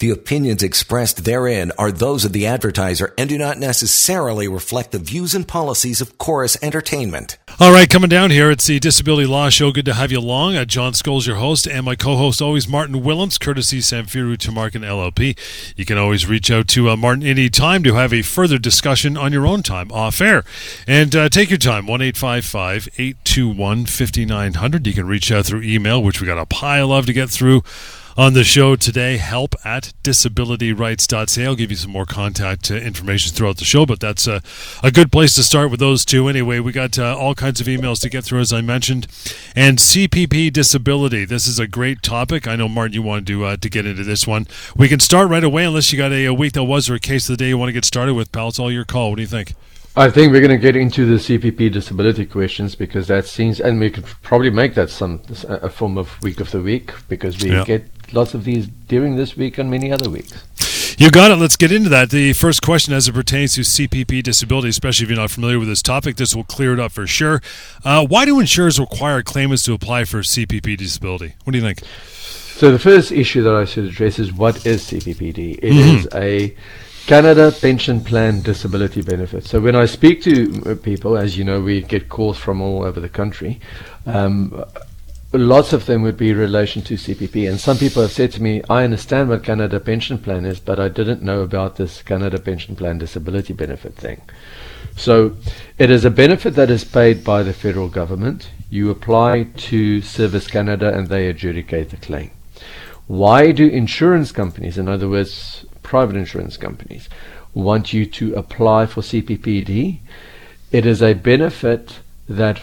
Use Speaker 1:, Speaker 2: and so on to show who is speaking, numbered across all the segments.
Speaker 1: The opinions expressed therein are those of the advertiser and do not necessarily reflect the views and policies of Chorus Entertainment.
Speaker 2: All right, coming down here, it's the Disability Law Show. Good to have you along. Uh, John Scholes, your host, and my co-host always, Martin Willems, courtesy Samfiru Tumarkin LLP. You can always reach out to uh, Martin anytime to have a further discussion on your own time, off air. And uh, take your time, 1-855-821-5900. You can reach out through email, which we got a pile of to get through on the show today, help at disabilityrights.ca. I'll give you some more contact uh, information throughout the show, but that's a, a good place to start with those two. Anyway, we got uh, all kinds of emails to get through, as I mentioned. And CPP disability. This is a great topic. I know, Martin, you wanted to, uh, to get into this one. We can start right away, unless you got a, a week that was or a case of the day you want to get started with, pal. It's all your call. What do you think?
Speaker 3: I think we're going to get into the CPP disability questions because that seems, and we could probably make that some a form of week of the week because we yeah. get lots of these during this week and many other weeks.
Speaker 2: You got it. Let's get into that. The first question, as it pertains to CPP disability, especially if you're not familiar with this topic, this will clear it up for sure. Uh, why do insurers require claimants to apply for CPP disability? What do you think?
Speaker 3: So the first issue that I should address is what is CPPD? It mm-hmm. is a Canada Pension Plan Disability Benefit. So when I speak to people, as you know, we get calls from all over the country. Um, lots of them would be in relation to CPP. And some people have said to me, I understand what Canada Pension Plan is, but I didn't know about this Canada Pension Plan Disability Benefit thing. So it is a benefit that is paid by the federal government. You apply to Service Canada and they adjudicate the claim. Why do insurance companies, in other words, private insurance companies want you to apply for CPPD, it is a benefit that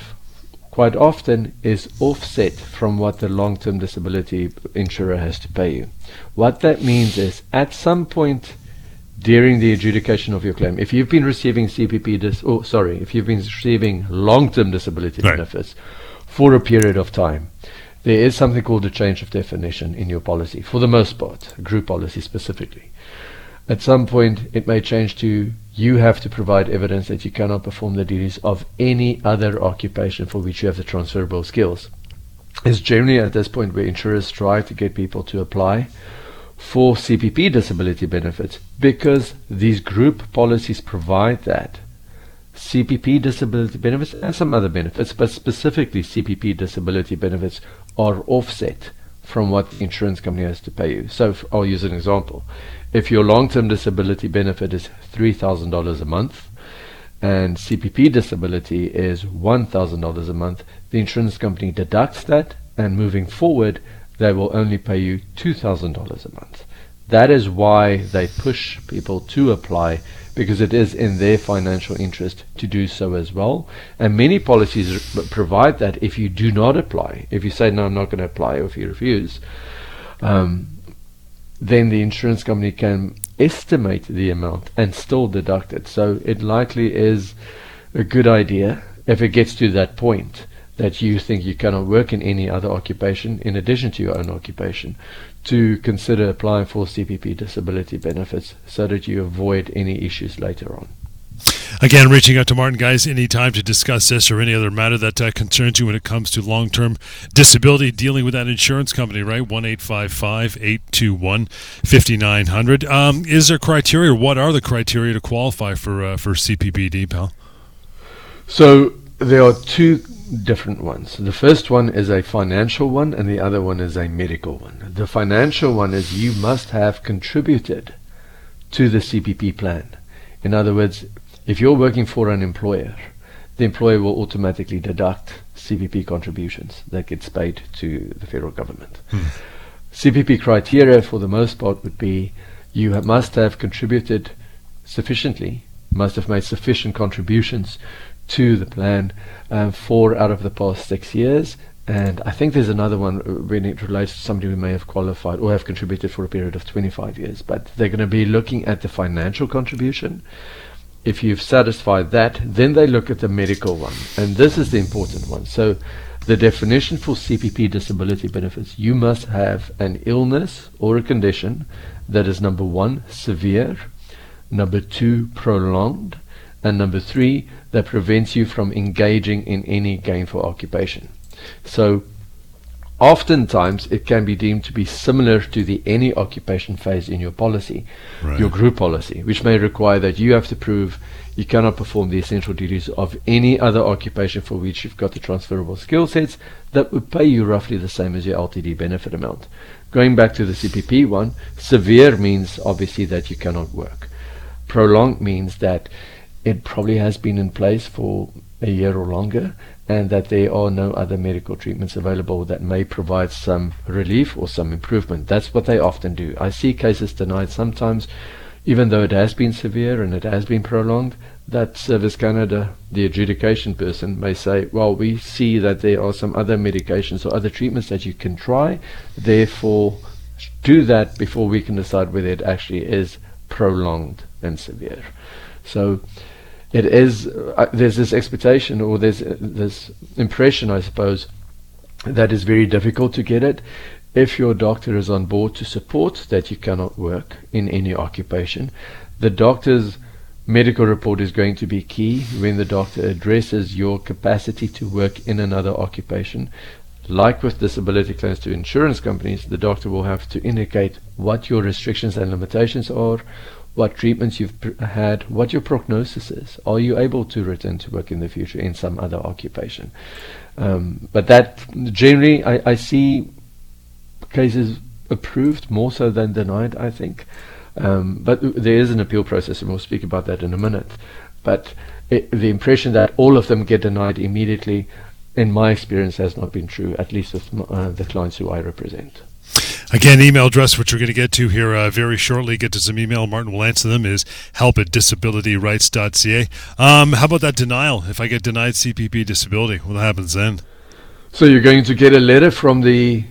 Speaker 3: quite often is offset from what the long term disability insurer has to pay you. What that means is at some point during the adjudication of your claim, if you've been receiving CPP, dis- oh, sorry, if you've been receiving long term disability right. benefits for a period of time, there is something called a change of definition in your policy, for the most part, group policy specifically. At some point, it may change to you have to provide evidence that you cannot perform the duties of any other occupation for which you have the transferable skills. It's generally at this point where insurers try to get people to apply for CPP disability benefits because these group policies provide that. CPP disability benefits and some other benefits, but specifically CPP disability benefits are offset from what the insurance company has to pay you. So I'll use an example. If your long-term disability benefit is $3,000 a month and CPP disability is $1,000 a month, the insurance company deducts that and moving forward they will only pay you $2,000 a month. That is why they push people to apply because it is in their financial interest to do so as well. And many policies provide that if you do not apply, if you say, no, I'm not going to apply, or if you refuse, um, then the insurance company can estimate the amount and still deduct it. So it likely is a good idea if it gets to that point that you think you cannot work in any other occupation in addition to your own occupation to consider applying for CPP disability benefits so that you avoid any issues later on.
Speaker 2: Again, reaching out to Martin, guys, anytime to discuss this or any other matter that uh, concerns you when it comes to long term disability, dealing with that insurance company, right? 1 821 5900. Um, is there criteria? What are the criteria to qualify for, uh, for CPPD, pal?
Speaker 3: So there are two different ones. The first one is a financial one, and the other one is a medical one. The financial one is you must have contributed to the CPP plan. In other words, if you're working for an employer, the employer will automatically deduct CPP contributions that gets paid to the federal government. Hmm. CPP criteria, for the most part, would be you have, must have contributed sufficiently, must have made sufficient contributions to the plan um, four out of the past six years. And I think there's another one when it relates to somebody who may have qualified or have contributed for a period of 25 years. But they're going to be looking at the financial contribution if you've satisfied that, then they look at the medical one. And this is the important one. So the definition for CPP disability benefits, you must have an illness or a condition that is number one, severe, number two, prolonged, And number three, that prevents you from engaging in any gainful occupation. So Oftentimes, it can be deemed to be similar to the any occupation phase in your policy,
Speaker 2: Right.
Speaker 3: your group policy, which may require that you have to prove you cannot perform the essential duties of any other occupation for which you've got the transferable skill sets that would pay you roughly the same as your LTD benefit amount. Going back to the CPP one, severe means obviously that you cannot work. Prolonged means that it probably has been in place for a year or longer and that there are no other medical treatments available that may provide some relief or some improvement. That's what they often do. I see cases denied sometimes, even though it has been severe and it has been prolonged, that Service Canada, the adjudication person, may say, well, we see that there are some other medications or other treatments that you can try, therefore do that before we can decide whether it actually is prolonged and severe. So it is uh, there's this expectation or there's uh, this impression, I suppose, that is very difficult to get it. If your doctor is on board to support that you cannot work in any occupation, the doctor's medical report is going to be key when the doctor addresses your capacity to work in another occupation. Like with disability claims to insurance companies, the doctor will have to indicate what your restrictions and limitations are, what treatments you've pr- had, what your prognosis is. Are you able to return to work in the future in some other occupation? Um, but that generally, I, I see cases approved more so than denied, I think. Um, but there is an appeal process, and we'll speak about that in a minute. But it, the impression that all of them get denied immediately, in my experience, has not been true, at least with uh, the clients who I represent.
Speaker 2: Again, email address, which we're going to get to here uh, very shortly. Get to some email. Martin will answer them. Is help at disabilityrights.ca. Um, how about that denial? If I get denied CPP disability, what happens then?
Speaker 3: So you're going to get a letter from the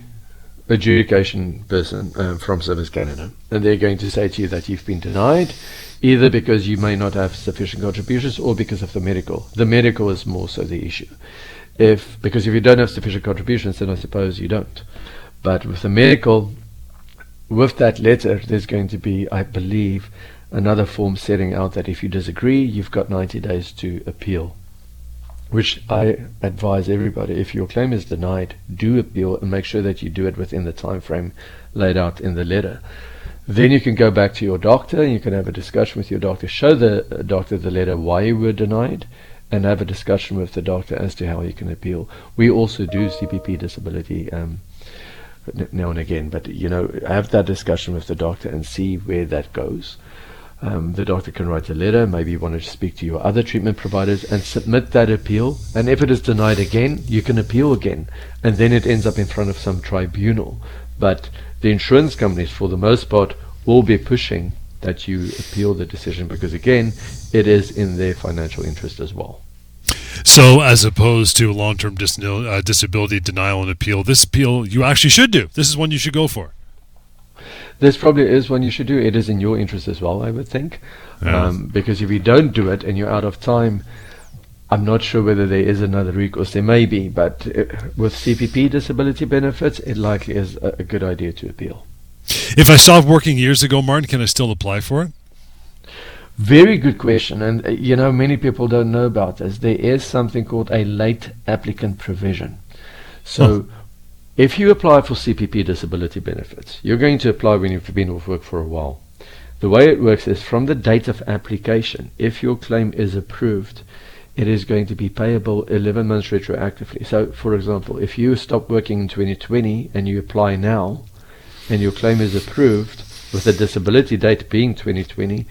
Speaker 3: adjudication person um, from Service Canada, and they're going to say to you that you've been denied, either because you may not have sufficient contributions or because of the medical. The medical is more so the issue. If because if you don't have sufficient contributions, then I suppose you don't. But with the medical, with that letter, there's going to be, I believe, another form setting out that if you disagree, you've got 90 days to appeal which I advise everybody if your claim is denied, do appeal and make sure that you do it within the time frame laid out in the letter. Then you can go back to your doctor and you can have a discussion with your doctor, show the uh, doctor the letter why you were denied, and have a discussion with the doctor as to how you can appeal. We also do CPP disability um, now and again, but you know, have that discussion with the doctor and see where that goes. Um, the doctor can write a letter, maybe you want to speak to your other treatment providers and submit that appeal. And if it is denied again, you can appeal again. And then it ends up in front of some tribunal. But the insurance companies, for the most part, will be pushing that you appeal the decision because, again, it is in their financial interest as well.
Speaker 2: So, as opposed to long-term dis- uh, disability denial and appeal, this appeal you actually should do. This is one you should go for.
Speaker 3: This probably is one you should do. It is in your interest as well, I would think.
Speaker 2: Yeah.
Speaker 3: Um, because if you don't do it and you're out of time, I'm not sure whether there is another recourse. There may be, but uh, with CPP disability benefits, it likely is a, a good idea to appeal.
Speaker 2: If I stopped working years ago, Martin, can I still apply for it?
Speaker 3: Very good question, and uh, you know many people don't know about this. There is something called a late applicant provision. So, if you apply for CPP disability benefits, you're going to apply when you've been off work for a while. The way it works is from the date of application, if your claim is approved, it is going to be payable 11 months retroactively. So, for example, if you stop working in 2020 and you apply now, and your claim is approved with the disability date being 2020,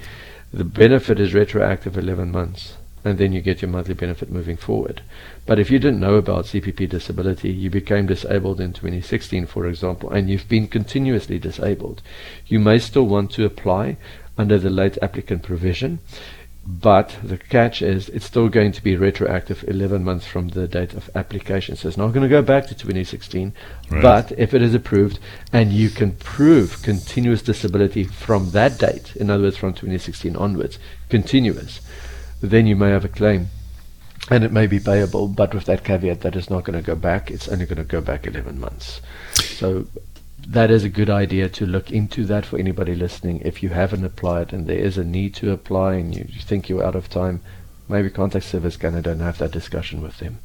Speaker 3: the benefit is retroactive 11 months, and then you get your monthly benefit moving forward. But if you didn't know about CPP disability, you became disabled in 2016, for example, and you've been continuously disabled, you may still want to apply under the late applicant provision. But the catch is it's still going to be retroactive 11 months from the date of application. So it's not going to go back to 2016.
Speaker 2: Right.
Speaker 3: But if it is approved and you can prove continuous disability from that date, in other words, from 2016 onwards, continuous, then you may have a claim. And it may be payable, but with that caveat that it's not going to go back, it's only going to go back 11 months. So that is a good idea to look into that for anybody listening. If you haven't applied and there is a need to apply and you, you think you're out of time, maybe contact Service Canada and have that discussion with them.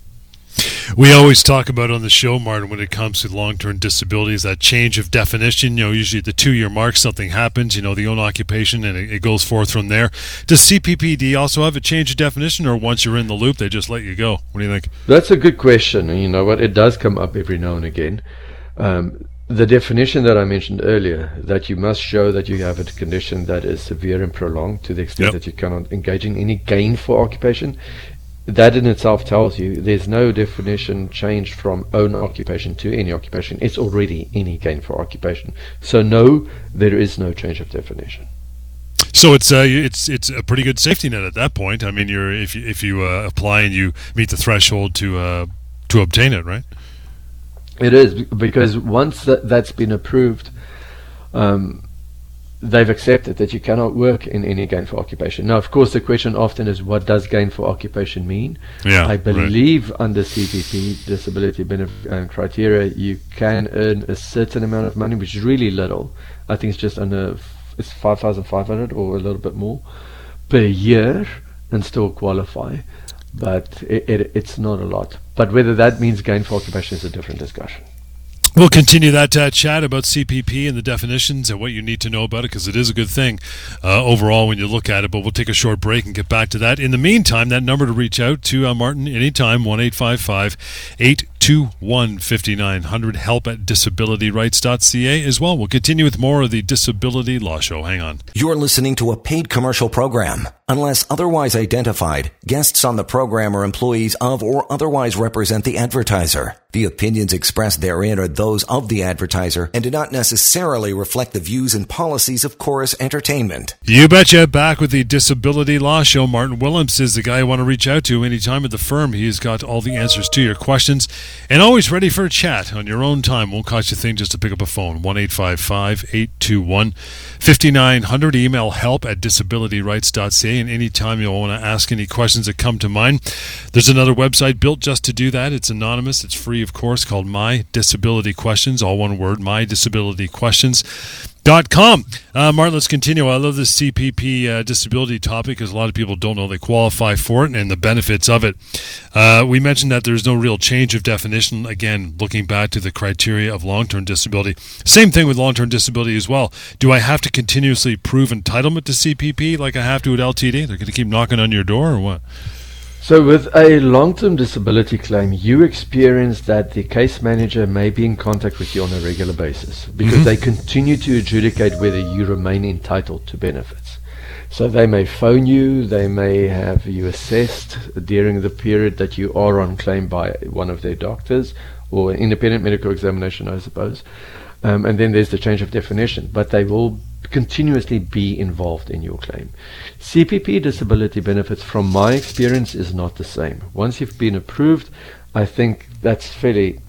Speaker 2: We always talk about on the show, Martin, when it comes to long-term disabilities, that change of definition. You know, usually at the two-year mark, something happens. You know, the own occupation, and it, it, goes forth from there. Does CPPD also have a change of definition, or once you're in the loop, they just let you go? What do you think?
Speaker 3: That's a good question. You know what? It does come up every now and again. Um, the definition that I mentioned earlier, that you must show that you have a condition that is severe and prolonged to the extent yep. that you cannot engage in any gainful occupation, that in itself tells you there's no definition changed from own occupation to any occupation. It's already any gainful occupation. So no, there is no change of definition.
Speaker 2: So it's uh, it's it's a pretty good safety net at that point. I mean, you're if you, if you uh, apply and you meet the threshold to uh, to obtain it, right?
Speaker 3: It is because once that, that's been approved, um, they've accepted that you cannot work in any gainful occupation. Now, of course, the question often is, what does gainful occupation mean?
Speaker 2: Yeah,
Speaker 3: I believe right. under CPP disability benefit uh, criteria, you can earn a certain amount of money, which is really little. I think it's just under it's five thousand five hundred or a little bit more per year, and still qualify. But it, it, it's not a lot. But whether that means gainful occupation is a different discussion.
Speaker 2: We'll continue that uh, chat about CPP and the definitions and what you need to know about it because it is a good thing uh, overall when you look at it. But we'll take a short break and get back to that. In the meantime, that number to reach out to uh, Martin anytime one eight five five eight two one fifty nine hundred help at disabilityrights.ca as well. We'll continue with more of the Disability Law Show. Hang on.
Speaker 1: You're listening to a paid commercial program. Unless otherwise identified, guests on the program are employees of or otherwise represent the advertiser. The opinions expressed therein are those of the advertiser and do not necessarily reflect the views and policies of Chorus Entertainment.
Speaker 2: You betcha. Back with the Disability Law Show. Martin Willems is the guy I want to reach out to anytime at the firm. He's got all the answers to your questions and always ready for a chat on your own time. Won't cost you a thing just to pick up a phone. 1 821 5900. Email help at disabilityrights.ca. And anytime you want to ask any questions that come to mind, there's another website built just to do that. It's anonymous, it's free of course, called My Disability Questions, all one word, My Disability Questions. Dot com. Uh, Martin, let's continue. I love this CPP uh, disability topic because a lot of people don't know they qualify for it and the benefits of it. Uh, we mentioned that there's no real change of definition. Again, looking back to the criteria of long term disability. Same thing with long term disability as well. Do I have to continuously prove entitlement to CPP like I have to at LTD? They're going to keep knocking on your door or what?
Speaker 3: So, with a long term disability claim, you experience that the case manager may be in contact with you on a regular basis because mm-hmm. they continue to adjudicate whether you remain entitled to benefits. So, they may phone you, they may have you assessed during the period that you are on claim by one of their doctors or independent medical examination, I suppose. Um, and then there's the change of definition, but they will continuously be involved in your claim. CPP disability benefits, from my experience, is not the same. Once you've been approved, I think that's fairly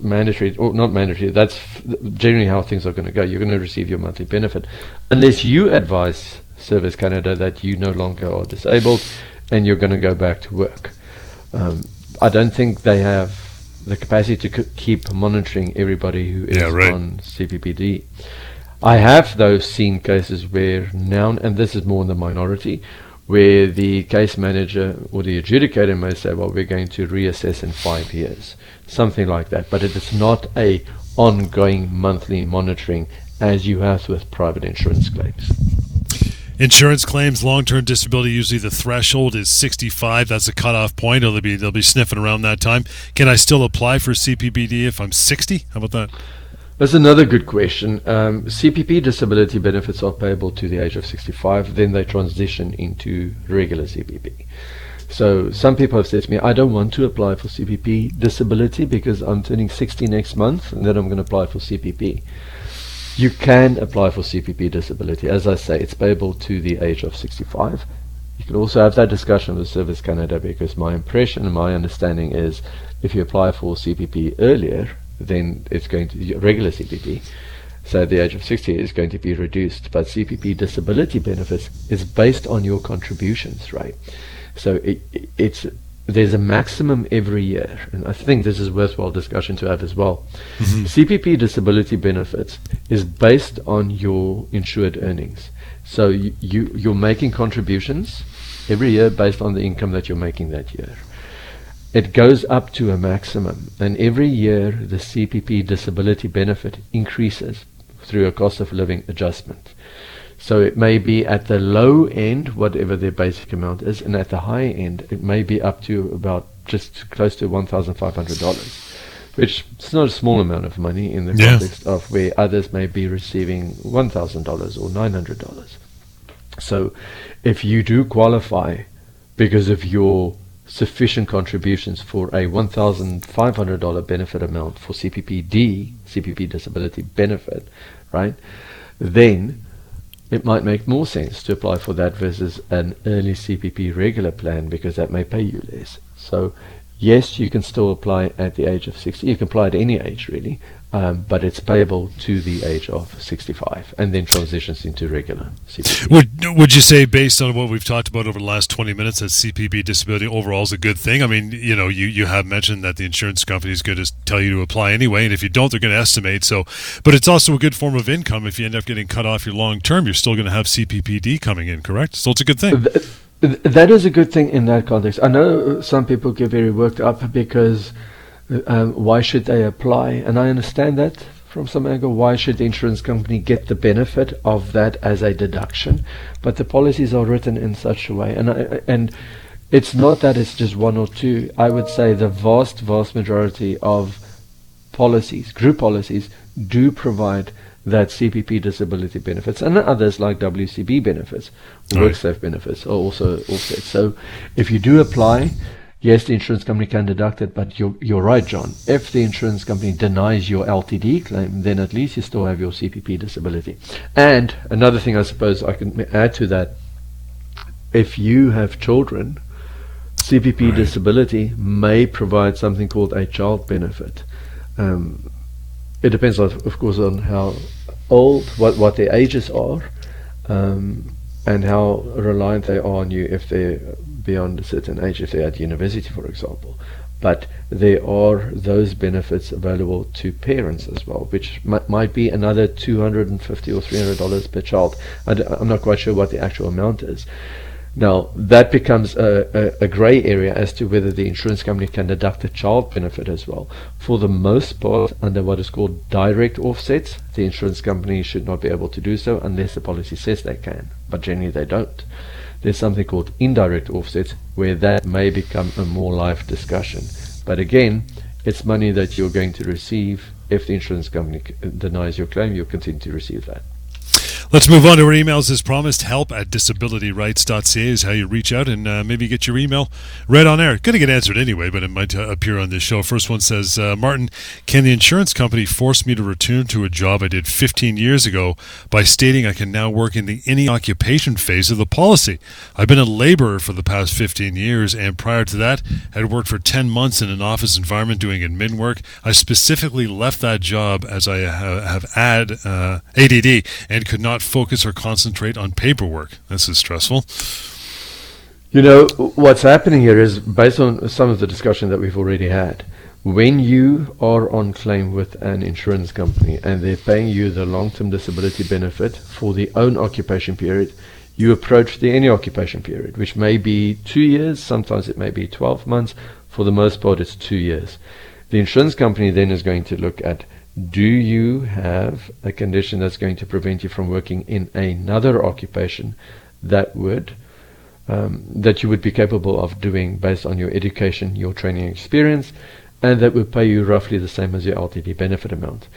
Speaker 3: mandatory, or not mandatory, that's f- generally how things are going to go. You're going to receive your monthly benefit. Unless you advise Service Canada that you no longer are disabled and you're going to go back to work. Um, I don't think they have the capacity to c- keep monitoring everybody who is yeah, right. on CPPD. I have though seen cases where now, and this is more in the minority, where the case manager or the adjudicator may say, well, we're going to reassess in five years, something like that. But it is not a ongoing monthly monitoring as you have with private insurance claims.
Speaker 2: Insurance claims, long-term disability. Usually, the threshold is 65. That's a cutoff point. They'll be they'll be sniffing around that time. Can I still apply for CPPD if I'm 60? How about that?
Speaker 3: That's another good question. Um, CPP disability benefits are payable to the age of 65, then they transition into regular CPP. So some people have said to me, I don't want to apply for CPP disability because I'm turning 60 next month and then I'm going to apply for CPP. You can apply for CPP disability. As I say, it's payable to the age of 65. You can also have that discussion with Service Canada because my impression and my understanding is if you apply for CPP earlier, then it's going to regular CPP. So the age of 60 is going to be reduced, but CPP disability benefits is based on your contributions, right? So it, it's there's a maximum every year, and I think this is worthwhile discussion to have as well. Mm-hmm. CPP disability benefits is based on your insured earnings. So you, you you're making contributions every year based on the income that you're making that year. It goes up to a maximum, and every year the CPP disability benefit increases through a cost of living adjustment. So it may be at the low end, whatever their basic amount is, and at the high end, it may be up to about just close to $1,500, which is not a small amount of money in the
Speaker 2: Yeah.
Speaker 3: context of where others may be receiving $1,000 or $900. So if you do qualify because of your sufficient contributions for a $1,500 benefit amount for CPPD, CPP disability benefit, right, then it might make more sense to apply for that versus an early CPP regular plan because that may pay you less. So yes, you can still apply at the age of 60. You can apply at any age really, um, but it's payable to the age of 65 and then transitions into regular CPP.
Speaker 2: Would would you say, based on what we've talked about over the last twenty minutes, that CPP disability overall is a good thing? I mean, you know, you, you have mentioned that the insurance company is going to tell you to apply anyway, and if you don't, they're going to estimate. So, but it's also a good form of income. If you end up getting cut off your long term, you're still going to have CPPD coming in, correct? So it's a good thing.
Speaker 3: Th- th- that is a good thing in that context. I know some people get very worked up because uh, um, why should they apply? And I understand that from some angle. Why should the insurance company get the benefit of that as a deduction? But the policies are written in such a way, and I, and it's not that it's just one or two. I would say the vast, vast majority of policies, group policies, do provide that CPP disability benefits and others like WCB benefits,
Speaker 2: Right.
Speaker 3: WorkSafe benefits are also offset. So if you do apply, yes, the insurance company can deduct it, but you're, you're right, John. If the insurance company denies your LTD claim, then at least you still have your CPP disability. And another thing I suppose I can add to that, if you have children, CPP
Speaker 2: Right.
Speaker 3: disability may provide something called a child benefit. Um, it depends, of, course, on how old, what, what their ages are, um, and how reliant they are on you if they're beyond a certain age, if they're at university, for example. But there are those benefits available to parents as well, which mi- might be another 250 or 300 dollars per child. I d- I'm not quite sure what the actual amount is. Now, that becomes a, a, a grey area as to whether the insurance company can deduct a child benefit as well. For the most part, under what is called direct offsets, the insurance company should not be able to do so unless the policy says they can, but generally they don't. There's something called indirect offsets where that may become a more live discussion. But again, it's money that you're going to receive. If the insurance company denies your claim, you'll continue to receive that.
Speaker 2: Let's move on to our emails as promised. Help at disabilityrights.ca is how you reach out and uh, maybe get your email read on air. Going to get answered anyway, but it might uh, appear on this show. First one says, uh, Martin, can the insurance company force me to return to a job I did 15 years ago by stating I can now work in the any occupation phase of the policy? I've been a laborer for the past 15 years, and prior to that, had worked for 10 months in an office environment doing admin work. I specifically left that job as I ha- have ad, uh, ADD and could not focus or concentrate on paperwork. This is stressful.
Speaker 3: You know, what's happening here is based on some of the discussion that we've already had. When you are on claim with an insurance company and they're paying you the long term disability benefit for the own occupation period, you approach the any occupation period, which may be two years, sometimes it may be 12 months. For the most part, it's two years. The insurance company then is going to look at do you have a condition that's going to prevent you from working in another occupation that would um, that you would be capable of doing based on your education, your training experience, and that would pay you roughly the same as your LTD benefit amount.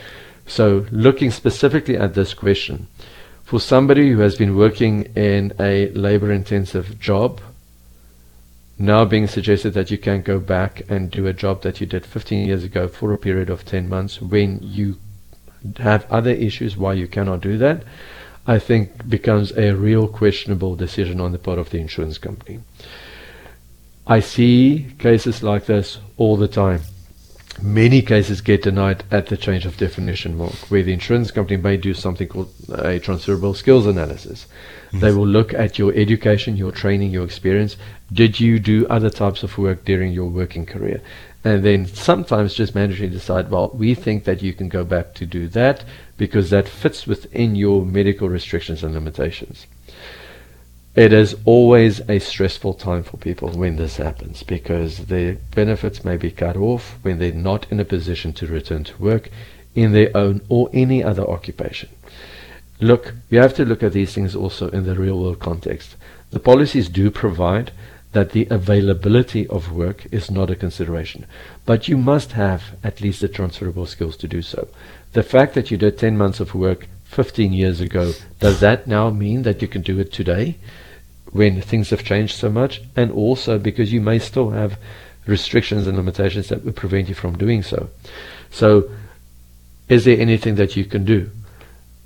Speaker 3: So, looking specifically at this question, for somebody who has been working in a labor intensive job, now being suggested that you can go back and do a job that you did 15 years ago for a period of 10 months when you have other issues why you cannot do that, I think becomes a real questionable decision on the part of the insurance company. I see cases like this all the time. Many cases get denied at the change of definition mark, where the insurance company may do something called a transferable skills analysis. They will look at your education, your training, your experience. Did you do other types of work during your working career? And then sometimes just mandatory decide, well, we think that you can go back to do that because that fits within your medical restrictions and limitations. It is always a stressful time for people when this happens because their benefits may be cut off when they're not in a position to return to work in their own or any other occupation. Look, you have to look at these things also in the real world context. The policies do provide that the availability of work is not a consideration, but you must have at least the transferable skills to do so. The fact that you did 10 months of work 15 years ago, does that now mean that you can do it today? when things have changed so much, and also because you may still have restrictions and limitations that would prevent you from doing so. So, is there anything that you can do?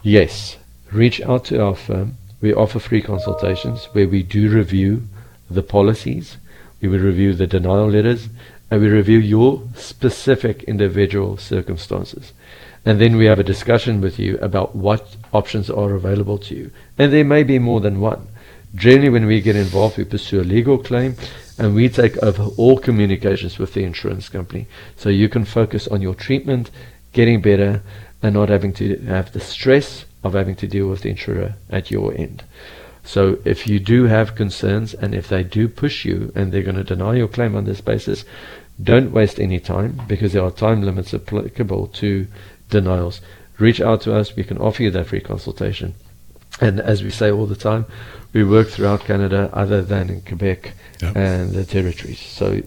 Speaker 3: Yes. Reach out to our firm. We offer free consultations where we do review the policies, we will review the denial letters, and we review your specific individual circumstances. And then we have a discussion with you about what options are available to you. And there may be more than one. Generally, when we get involved, we pursue a legal claim and we take over all communications with the insurance company. So you can focus on your treatment, getting better, and not having to have the stress of having to deal with the insurer at your end. So if you do have concerns and if they do push you and they're going to deny your claim on this basis, don't waste any time because there are time limits applicable to denials. Reach out to us. We can offer you that free consultation. And as we say all the time, we work throughout Canada other than in Quebec yep. and the territories. So,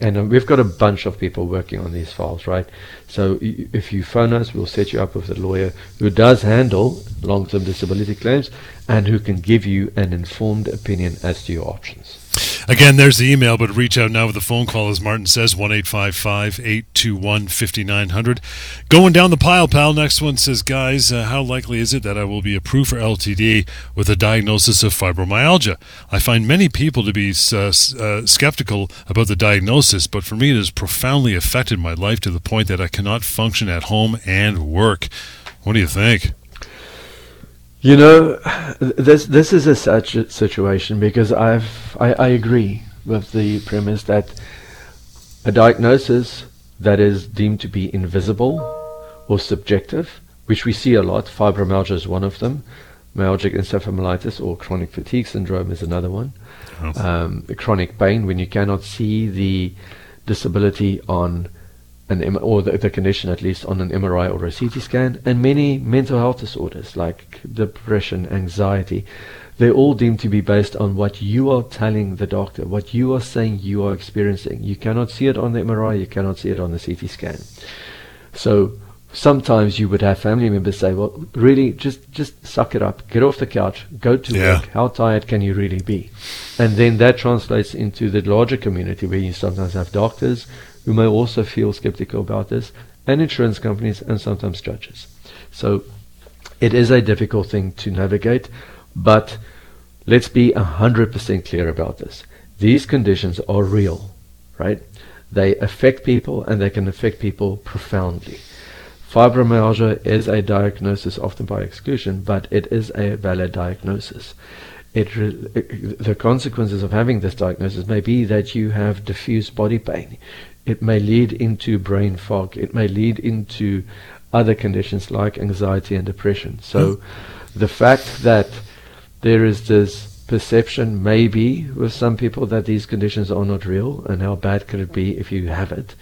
Speaker 3: and we've got a bunch of people working on these files, right? So if you phone us, we'll set you up with a lawyer who does handle long-term disability claims and who can give you an informed opinion as to your options.
Speaker 2: Again, there's the email, but reach out now with a phone call, as Martin says, 1 821 5900. Going down the pile, pal. Next one says, Guys, uh, how likely is it that I will be approved for LTD with a diagnosis of fibromyalgia? I find many people to be uh, uh, skeptical about the diagnosis, but for me, it has profoundly affected my life to the point that I cannot function at home and work. What do you think?
Speaker 3: You know, this this is a such a situation because I've I, I agree with the premise that a diagnosis that is deemed to be invisible or subjective, which we see a lot, fibromyalgia is one of them, myalgic encephalomyelitis or chronic fatigue syndrome is another one, oh. um, chronic pain when you cannot see the disability on an M- or the, the, condition at least on an MRI or a CT scan, and many mental health disorders like depression, anxiety. They're all deemed to be based on what you are telling the doctor, what you are saying you are experiencing. You cannot see it on the MRI, you cannot see it on the CT scan. So sometimes you would have family members say, "Well, really, just just suck it up, get off the couch, go to yeah. work. How tired can you really be?" And then that translates into the larger community where you sometimes have doctors who may also feel skeptical about this, and insurance companies and sometimes judges. So it is a difficult thing to navigate, but let's be 100% clear about this. These conditions are real, right? They affect people and they can affect people profoundly. Fibromyalgia is a diagnosis often by exclusion, but it is a valid diagnosis. It re- the consequences of having this diagnosis may be that you have diffuse body pain. It may lead into brain fog. It may lead into other conditions like anxiety and depression. So mm. the fact that there is this perception maybe with some people that these conditions are not real and how bad could it be if you have it,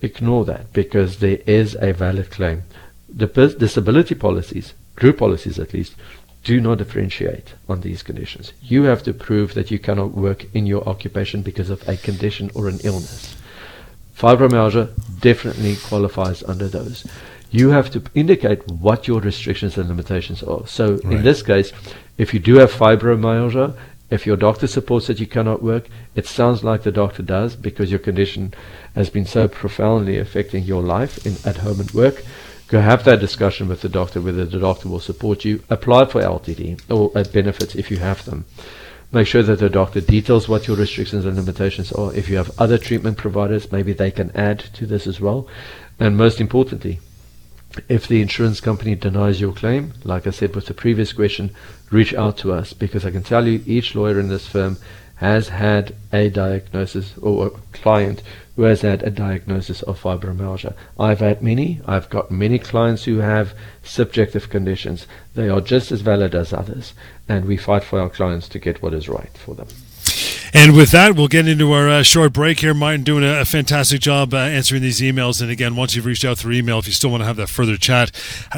Speaker 3: ignore that because there is a valid claim. The disability policies, group policies at least, do not differentiate on these conditions. You have to prove that you cannot work in your occupation because of a condition or an illness. Fibromyalgia definitely qualifies under those. You have to indicate what your restrictions and limitations are. So right. in this case, if you do have fibromyalgia, if your doctor supports that you cannot work, it sounds like the doctor does because your condition has been so profoundly affecting your life in, at home and work. Go have that discussion with the doctor whether the doctor will support you. Apply for LTD or benefits if you have them. Make sure that the doctor details what your restrictions and limitations are. If you have other treatment providers, maybe they can add to this as well. And most importantly, if the insurance company denies your claim, like I said with the previous question, reach out to us because I can tell you each lawyer in this firm has had a diagnosis or a client who has had a diagnosis of fibromyalgia. I've had many. I've got many clients who have subjective conditions. They are just as valid as others, and we fight for our clients to get what is right for them.
Speaker 2: And with that, we'll get into our uh, short break here. Martin doing a, a fantastic job uh, answering these emails. And again, once you've reached out through email, if you still want to have that further chat,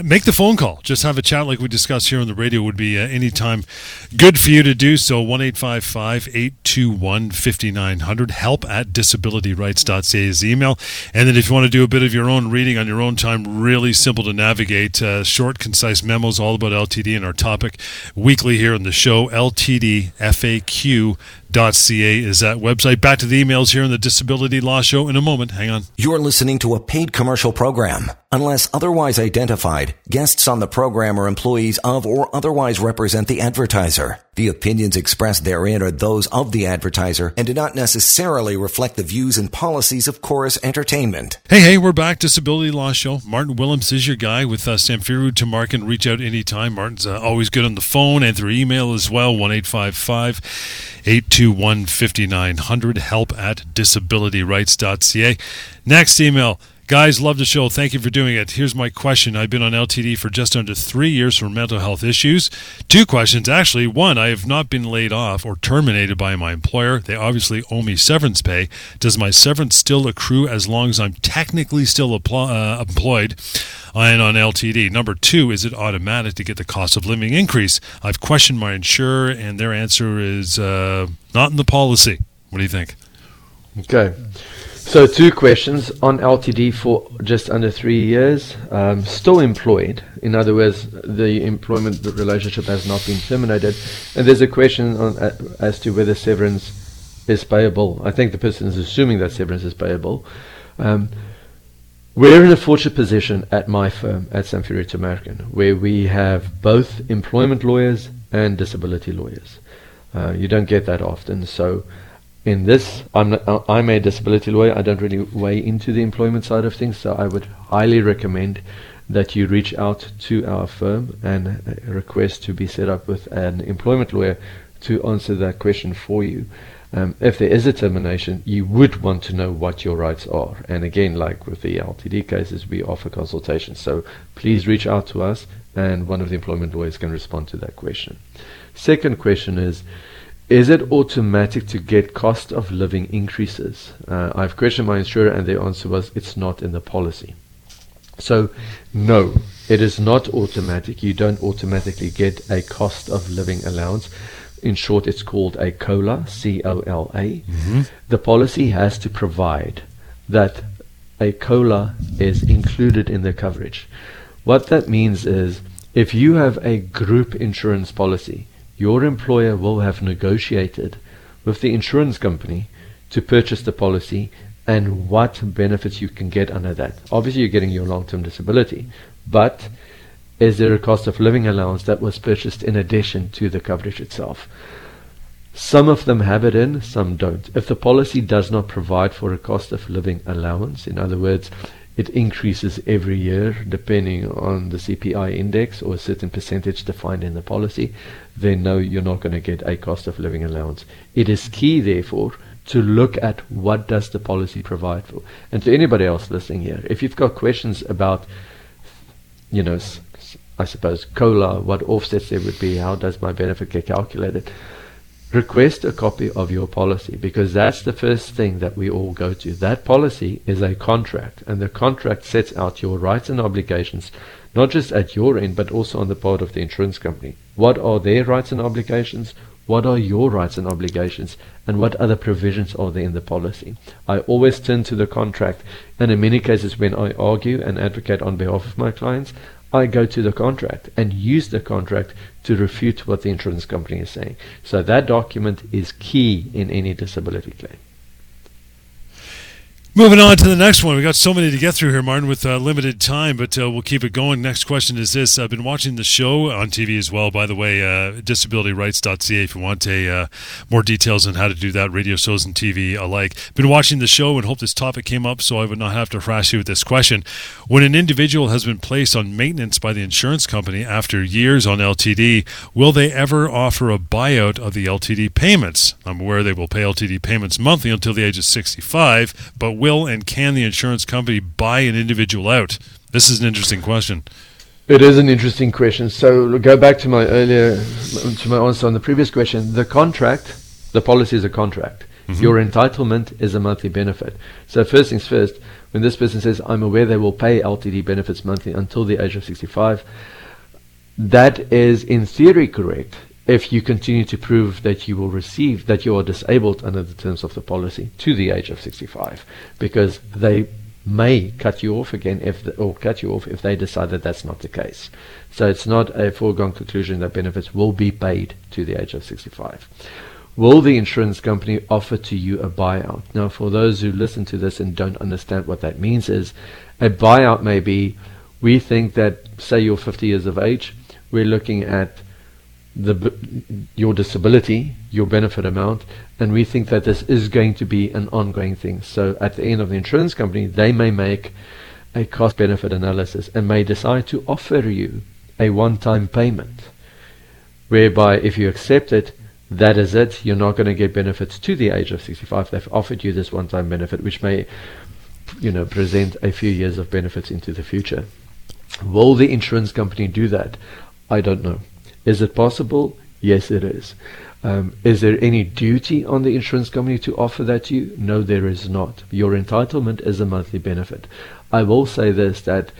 Speaker 2: make the phone call. Just have a chat like we discussed here on the radio would be uh, anytime good for you to do so. 1 821 5900. Help at disabilityrights.ca is the email. And then if you want to do a bit of your own reading on your own time, really simple to navigate. Uh, short, concise memos all about LTD and our topic weekly here on the show. LTD FAQ Ca is that website. Back to the emails here on the Disability Law Show in a moment. Hang on.
Speaker 1: You're listening to a paid commercial program. Unless otherwise identified, guests on the program are employees of or otherwise represent the advertiser. The opinions expressed therein are those of the advertiser and do not necessarily reflect the views and policies of Chorus Entertainment.
Speaker 2: Hey, hey, we're back. Disability Law Show. Martin Willems is your guy with uh, Samfiru Tumarkin. Reach out anytime. Martin's uh, always good on the phone and through email as well. 1 821 5900. Help at disabilityrights.ca. Next email. Guys, love the show. Thank you for doing it. Here's my question. I've been on LTD for just under three years for mental health issues. Two questions, actually. One, I have not been laid off or terminated by my employer. They obviously owe me severance pay. Does my severance still accrue as long as I'm technically still uh, employed? and on LTD. Number two, is it automatic to get the cost of living increase? I've questioned my insurer, and their answer is uh, not in the policy. What do you think?
Speaker 3: Okay. So two questions on LTD for just under three years, um, still employed. In other words, the employment relationship has not been terminated. And there's a question on, uh, as to whether severance is payable. I think the person is assuming that severance is payable. Um, we're in a fortunate position at my firm, at Samfiru Tumarkin, where we have both employment lawyers and disability lawyers. Uh, you don't get that often, so in this, I'm not, I'm a disability lawyer. I don't really weigh into the employment side of things, so I would highly recommend that you reach out to our firm and request to be set up with an employment lawyer to answer that question for you. Um, if there is a termination, you would want to know what your rights are. And again, like with the LTD cases, we offer consultations. So please reach out to us, and one of the employment lawyers can respond to that question. Second question is is it automatic to get cost of living increases? Uh, I've questioned my insurer, and their answer was it's not in the policy. So, no, it is not automatic. You don't automatically get a cost of living allowance. In short, it's called a COLA, C O L A. Mm-hmm. The policy has to provide that a COLA is included in the coverage. What that means is if you have a group insurance policy, your employer will have negotiated with the insurance company to purchase the policy and what benefits you can get under that. Obviously, you're getting your long term disability, but is there a cost of living allowance that was purchased in addition to the coverage itself? Some of them have it in, some don't. If the policy does not provide for a cost of living allowance, in other words, it increases every year depending on the CPI index or a certain percentage defined in the policy, then no, you're not going to get a cost of living allowance. It is key, therefore, to look at what does the policy provide for. And to anybody else listening here, if you've got questions about, you know, I suppose COLA, what offsets there would be, how does my benefit get calculated, request a copy of your policy because that's the first thing that we all go to. That policy is a contract, and the contract sets out your rights and obligations, not just at your end, but also on the part of the insurance company. What are their rights and obligations? What are your rights and obligations? And what other provisions are there in the policy? I always turn to the contract, and in many cases, when I argue and advocate on behalf of my clients, I go to the contract and use the contract to refute what the insurance company is saying. So that document is key in any disability claim.
Speaker 2: Moving on to the next one. We got so many to get through here, Martin, with uh, limited time, but uh, we'll keep it going. Next question is this: I've been watching the show on TV as well. By the way, uh, disabilityrights.ca if you want a, uh, more details on how to do that, radio shows and TV alike. Been watching the show and hope this topic came up, so I would not have to harass you with this question. When an individual has been placed on maintenance by the insurance company after years on LTD, will they ever offer a buyout of the LTD payments? I'm aware they will pay LTD payments monthly until the age of 65, but will and can the insurance company buy an individual out? This is an interesting question.
Speaker 3: It is an interesting question. So go back to my earlier to my answer on the previous question. The contract, the policy is a contract. Mm-hmm. Your entitlement is a monthly benefit. So first things first, when this person says, "I'm aware they will pay LTD benefits monthly until the age of 65," that is in theory correct if you continue to prove that you will receive that you are disabled under the terms of the policy to the age of 65 because they may cut you off again if the, or cut you off if they decide that that's not the case. So it's not a foregone conclusion that benefits will be paid to the age of 65 will the insurance company offer to you a buyout? Now for those who listen to this and don't understand what that means is a buyout may be we think that say you're 50 years of age we're looking at the your disability, your benefit amount, and we think that this is going to be an ongoing thing. So at the end of the insurance company, they may make a cost benefit analysis and may decide to offer you a one time payment, whereby if you accept it, that is it. You're not going to get benefits to the age of 65. They've offered you this one time benefit, which may, you know, present a few years of benefits into the future. Will the insurance company do that? I don't know. Is it possible? Yes, it is. Um, is there any duty on the insurance company to offer that to you? No, there is not. Your entitlement is a monthly benefit. I will say this that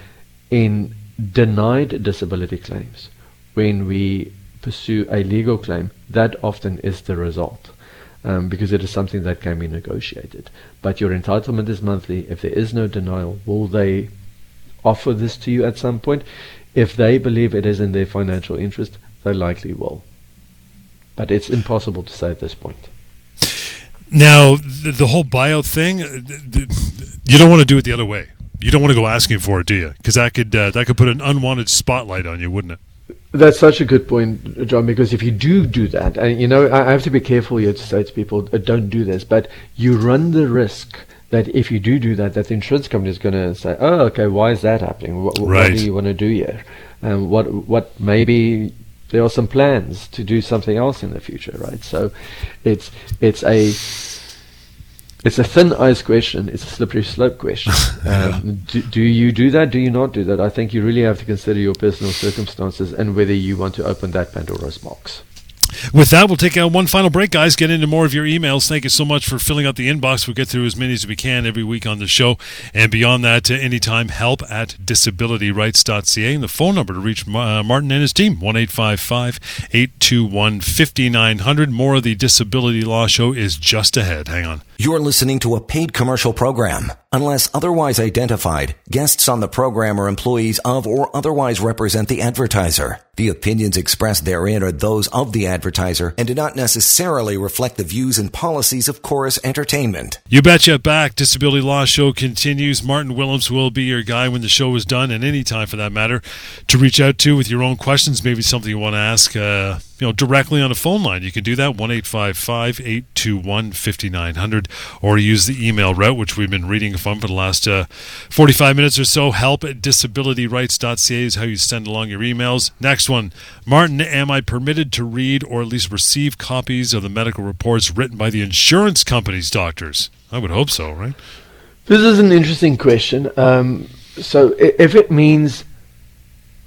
Speaker 3: in denied disability claims, when we pursue a legal claim, that often is the result. Um, because it is something that can be negotiated. But your entitlement is monthly. If there is no denial, will they offer this to you at some point? If they believe it is in their financial interest, they likely will. But it's impossible to say at this point.
Speaker 2: Now, the, the whole buyout thing, uh, you don't want to do it the other way. You don't want to go asking for it, do you? Because that could uh, that could put an unwanted spotlight on you, wouldn't it?
Speaker 3: That's such a good point, John. Because if you do do that, and you know, I have to be careful here to say to people, uh, don't do this. But you run the risk that if you do do that, that the insurance company is going to say, "Oh, okay, why is that happening? What, right. what do you want to do here? Um, what what maybe there are some plans to do something else in the future, right? So it's it's a it's a thin ice question. It's a slippery slope question. Um, do, do, you do that? Do you not do that? I think you really have to consider your personal circumstances and whether you want to open that Pandora's box.
Speaker 2: With that, we'll take one final break, guys. Get into more of your emails. Thank you so much for filling out the inbox. We'll get through as many as we can every week on the show. And beyond that, uh, anytime, help at disabilityrights.ca. And the phone number to reach uh, Martin and his team, 1 821 5900. More of the Disability Law Show is just ahead. Hang on.
Speaker 1: You're listening to a paid commercial program. Unless otherwise identified, guests on the program are employees of or otherwise represent the advertiser. The opinions expressed therein are those of the advertiser and do not necessarily reflect the views and policies of Chorus Entertainment.
Speaker 2: You betcha back. Disability Law Show continues. Martin Willems will be your guy when the show is done, and any time for that matter, to reach out to with your own questions, maybe something you want to ask. Uh, you know, directly on a phone line. You can do that, 1 821 5900, or use the email route, which we've been reading from for the last uh, 45 minutes or so. Help at disabilityrights.ca is how you send along your emails. Next one Martin, am I permitted to read or at least receive copies of the medical reports written by the insurance company's doctors? I would hope so, right?
Speaker 3: This is an interesting question. Um, so, if it means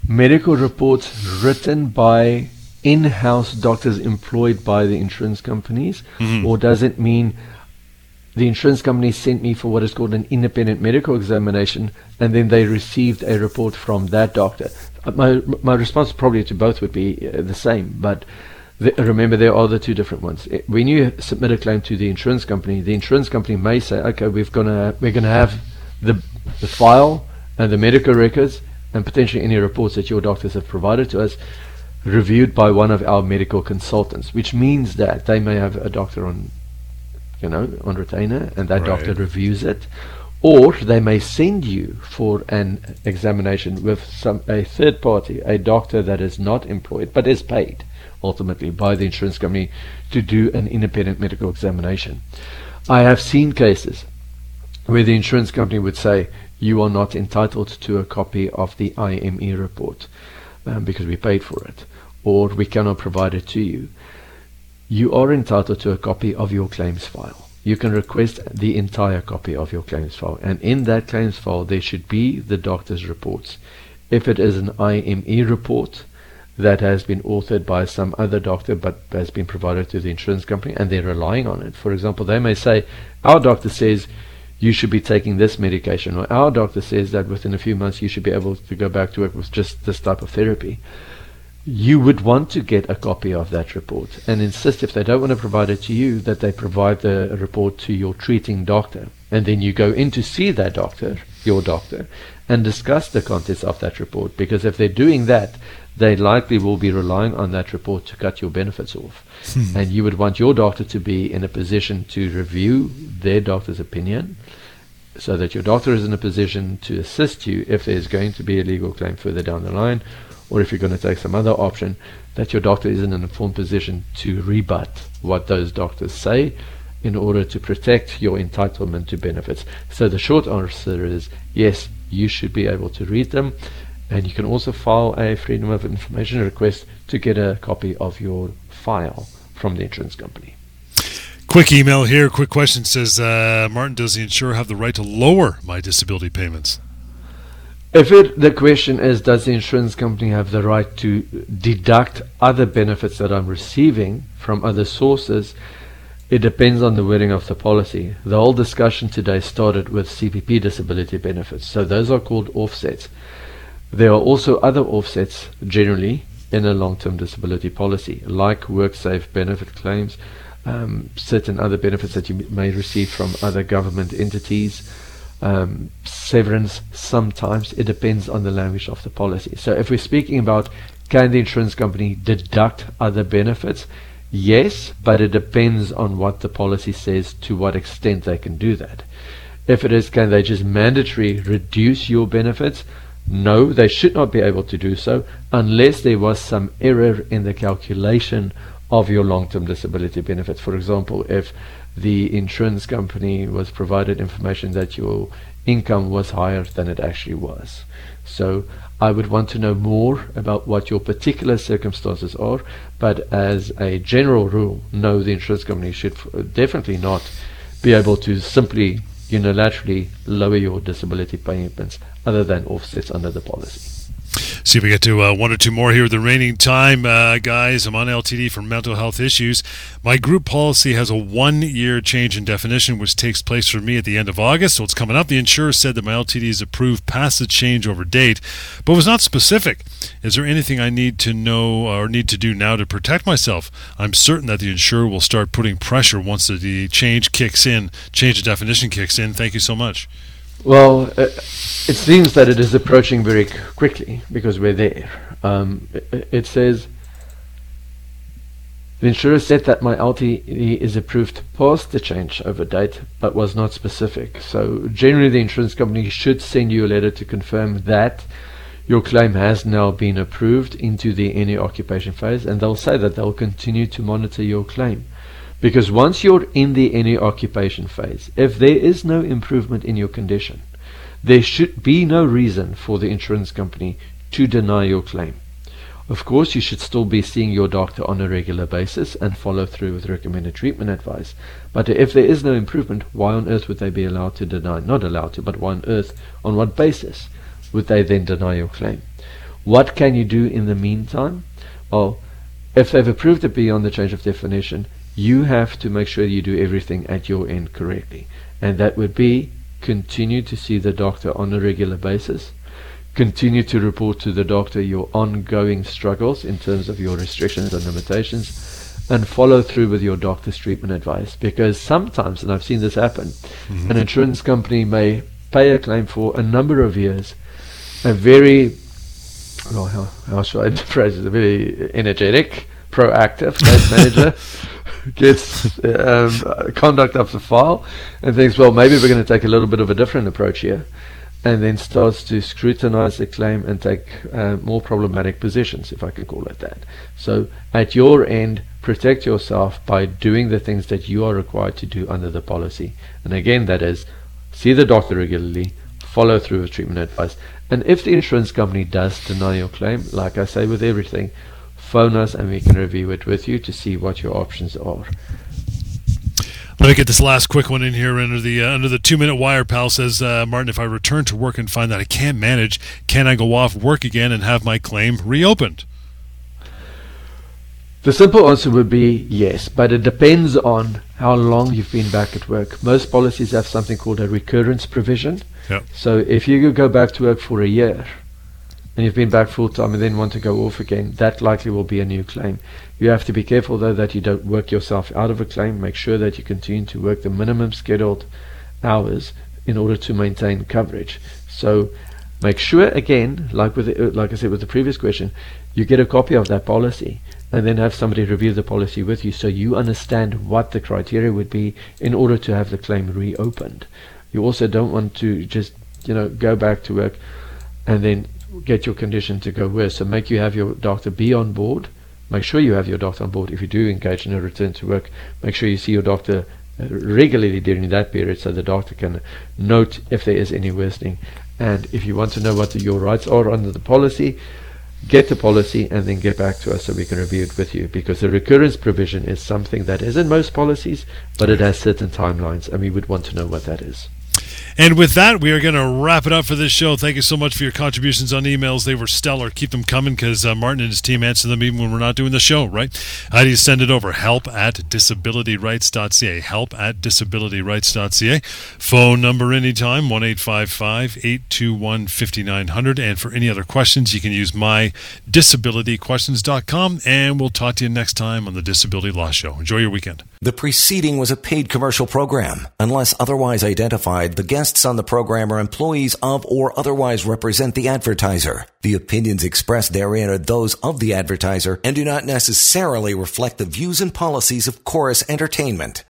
Speaker 3: medical reports written by in-house doctors employed by the insurance companies, mm-hmm. or does it mean the insurance company sent me for what is called an independent medical examination, and then they received a report from that doctor? Uh, my my response probably to both would be uh, the same, but. The, remember, there are the two different ones. When you submit a claim to the insurance company, the insurance company may say, "Okay, we've gonna we're gonna have the the file and the medical records and potentially any reports that your doctors have provided to us reviewed by one of our medical consultants, which means that they may have a doctor on, you know, on retainer, and that right. doctor reviews it, or they may send you for an examination with some a third party, a doctor that is not employed but is paid ultimately by the insurance company to do an independent medical examination. I have seen cases where the insurance company would say you are not entitled to a copy of the IME report um, because we paid for it, or we cannot provide it to you. You are entitled to a copy of your claims file you can request the entire copy of your claims file. And in that claims file, there should be the doctor's reports. If it is an IME report that has been authored by some other doctor but has been provided to the insurance company and they're relying on it, for example, they may say, Our doctor says you should be taking this medication, or our doctor says that within a few months you should be able to go back to work with just this type of therapy you would want to get a copy of that report and insist if they don't want to provide it to you that they provide the report to your treating doctor. And then you go in to see that doctor your doctor and discuss the contents of that report. Because if they're doing that they likely will be relying on that report to cut your benefits off. Hmm. and you would want your doctor to be in a position to review their doctor's opinion so that your doctor is in a position to assist you if there's going to be a legal claim further down the line or if you're going to take some other option, that your doctor is in an informed position to rebut what those doctors say in order to protect your entitlement to benefits. So the short answer is yes, you should be able to read them. And you can also file a Freedom of Information request to get a copy of your file from the insurance company.
Speaker 2: Quick email here. Quick question says uh, Martin, does the insurer have the right to lower my disability payments?
Speaker 3: If it, the question is, does the insurance company have the right to deduct other benefits that I'm receiving from other sources? It depends on the wording of the policy. The whole discussion today started with CPP disability benefits. So those are called offsets. There are also other offsets generally in a long-term disability policy, like WorkSafe benefit claims, um, certain other benefits that you may receive from other government entities um, severance sometimes it depends on the language of the policy. So if we're speaking about can the insurance company deduct other benefits? Yes but it depends on what the policy says to what extent they can do that. If it is can they just mandatory reduce your benefits? No they should not be able to do so unless there was some error in the calculation of your long-term disability benefits. For example if the insurance company was provided information that your income was higher than it actually was. So I would want to know more about what your particular circumstances are, but as a general rule, no, the insurance company should definitely not be able to simply unilaterally lower your disability payments other than offsets under the policy.
Speaker 2: See if we get to uh, one or two more here the remaining time, uh, guys. I'm on LTD for mental health issues. My group policy has a one year change in definition, which takes place for me at the end of August, so it's coming up. The insurer said that my LTD is approved past the changeover date, but was not specific. Is there anything I need to know or need to do now to protect myself? I'm certain that the insurer will start putting pressure once the change kicks in, change of definition kicks in. Thank you so much.
Speaker 3: Well, uh, it seems that it is approaching very quickly because we're there. Um, it, it, says the insurer said that my LTD is approved past the change over date, but was not specific. So generally, the insurance company should send you a letter to confirm that your claim has now been approved into the any occupation phase, and they'll say that they'll continue to monitor your claim. Because once you're in the any occupation phase, if there is no improvement in your condition, there should be no reason for the insurance company to deny your claim. Of course, you should still be seeing your doctor on a regular basis and follow through with recommended treatment advice. But if there is no improvement, why on earth would they be allowed to deny? Not allowed to, but why on earth, on what basis would they then deny your claim? What can you do in the meantime? Well, if they've approved it beyond the change of definition, you have to make sure you do everything at your end correctly. And that would be continue to see the doctor on a regular basis, continue to report to the doctor your ongoing struggles in terms of your restrictions and limitations, and follow through with your doctor's treatment advice. Because sometimes, and I've seen this happen, mm-hmm. an insurance company may pay a claim for a number of years, a very, well, how, how should I phrase it, a very energetic, proactive case manager gets um, conduct of the file and thinks, well, maybe we're going to take a little bit of a different approach here, and then starts to scrutinize the claim and take uh, more problematic positions, if I can call it that. So at your end, protect yourself by doing the things that you are required to do under the policy. And again, that is see the doctor regularly, follow through with treatment advice. And if the insurance company does deny your claim, like I say with everything, phone us and we can review it with you to see what your options are.
Speaker 2: Let me get this last quick one in here under the uh, under the two minute wire. Pal says uh, Martin, if I return to work and find that I can't manage, can I go off work again and have my claim reopened?
Speaker 3: The simple answer would be yes, but it depends on how long you've been back at work. Most policies have something called a recurrence provision.
Speaker 2: Yep.
Speaker 3: So if you go back to work for a year and you've been back full time and then want to go off again, that likely will be a new claim. You have to be careful though that you don't work yourself out of a claim. Make sure that you continue to work the minimum scheduled hours in order to maintain coverage. So make sure again, like with the, uh, like I said with the previous question, you get a copy of that policy and then have somebody review the policy with you so you understand what the criteria would be in order to have the claim reopened. You also don't want to just, you know, go back to work and then get your condition to go worse. So make you have your doctor be on board. Make sure you have your doctor on board if you do engage in a return to work. Make sure you see your doctor uh, regularly during that period so the doctor can note if there is any worsening. And if you want to know what your rights are under the policy, get the policy and then get back to us so we can review it with you because the recurrence provision is something that is in most policies but it has certain timelines and we would want to know what that is
Speaker 2: and with that, we are going to wrap it up for this show. Thank you so much for your contributions on emails. They were stellar. Keep them coming because uh, Martin and his team answer them even when we're not doing the show, right? How do you send it over? Help at disabilityrights.ca. Help at disabilityrights.ca. Phone number anytime, 1 821 5900. And for any other questions, you can use my disabilityquestions.com. And we'll talk to you next time on the Disability Law Show. Enjoy your weekend.
Speaker 1: The preceding was a paid commercial program. Unless otherwise identified, the guests on the program are employees of or otherwise represent the advertiser. The opinions expressed therein are those of the advertiser and do not necessarily reflect the views and policies of Chorus Entertainment.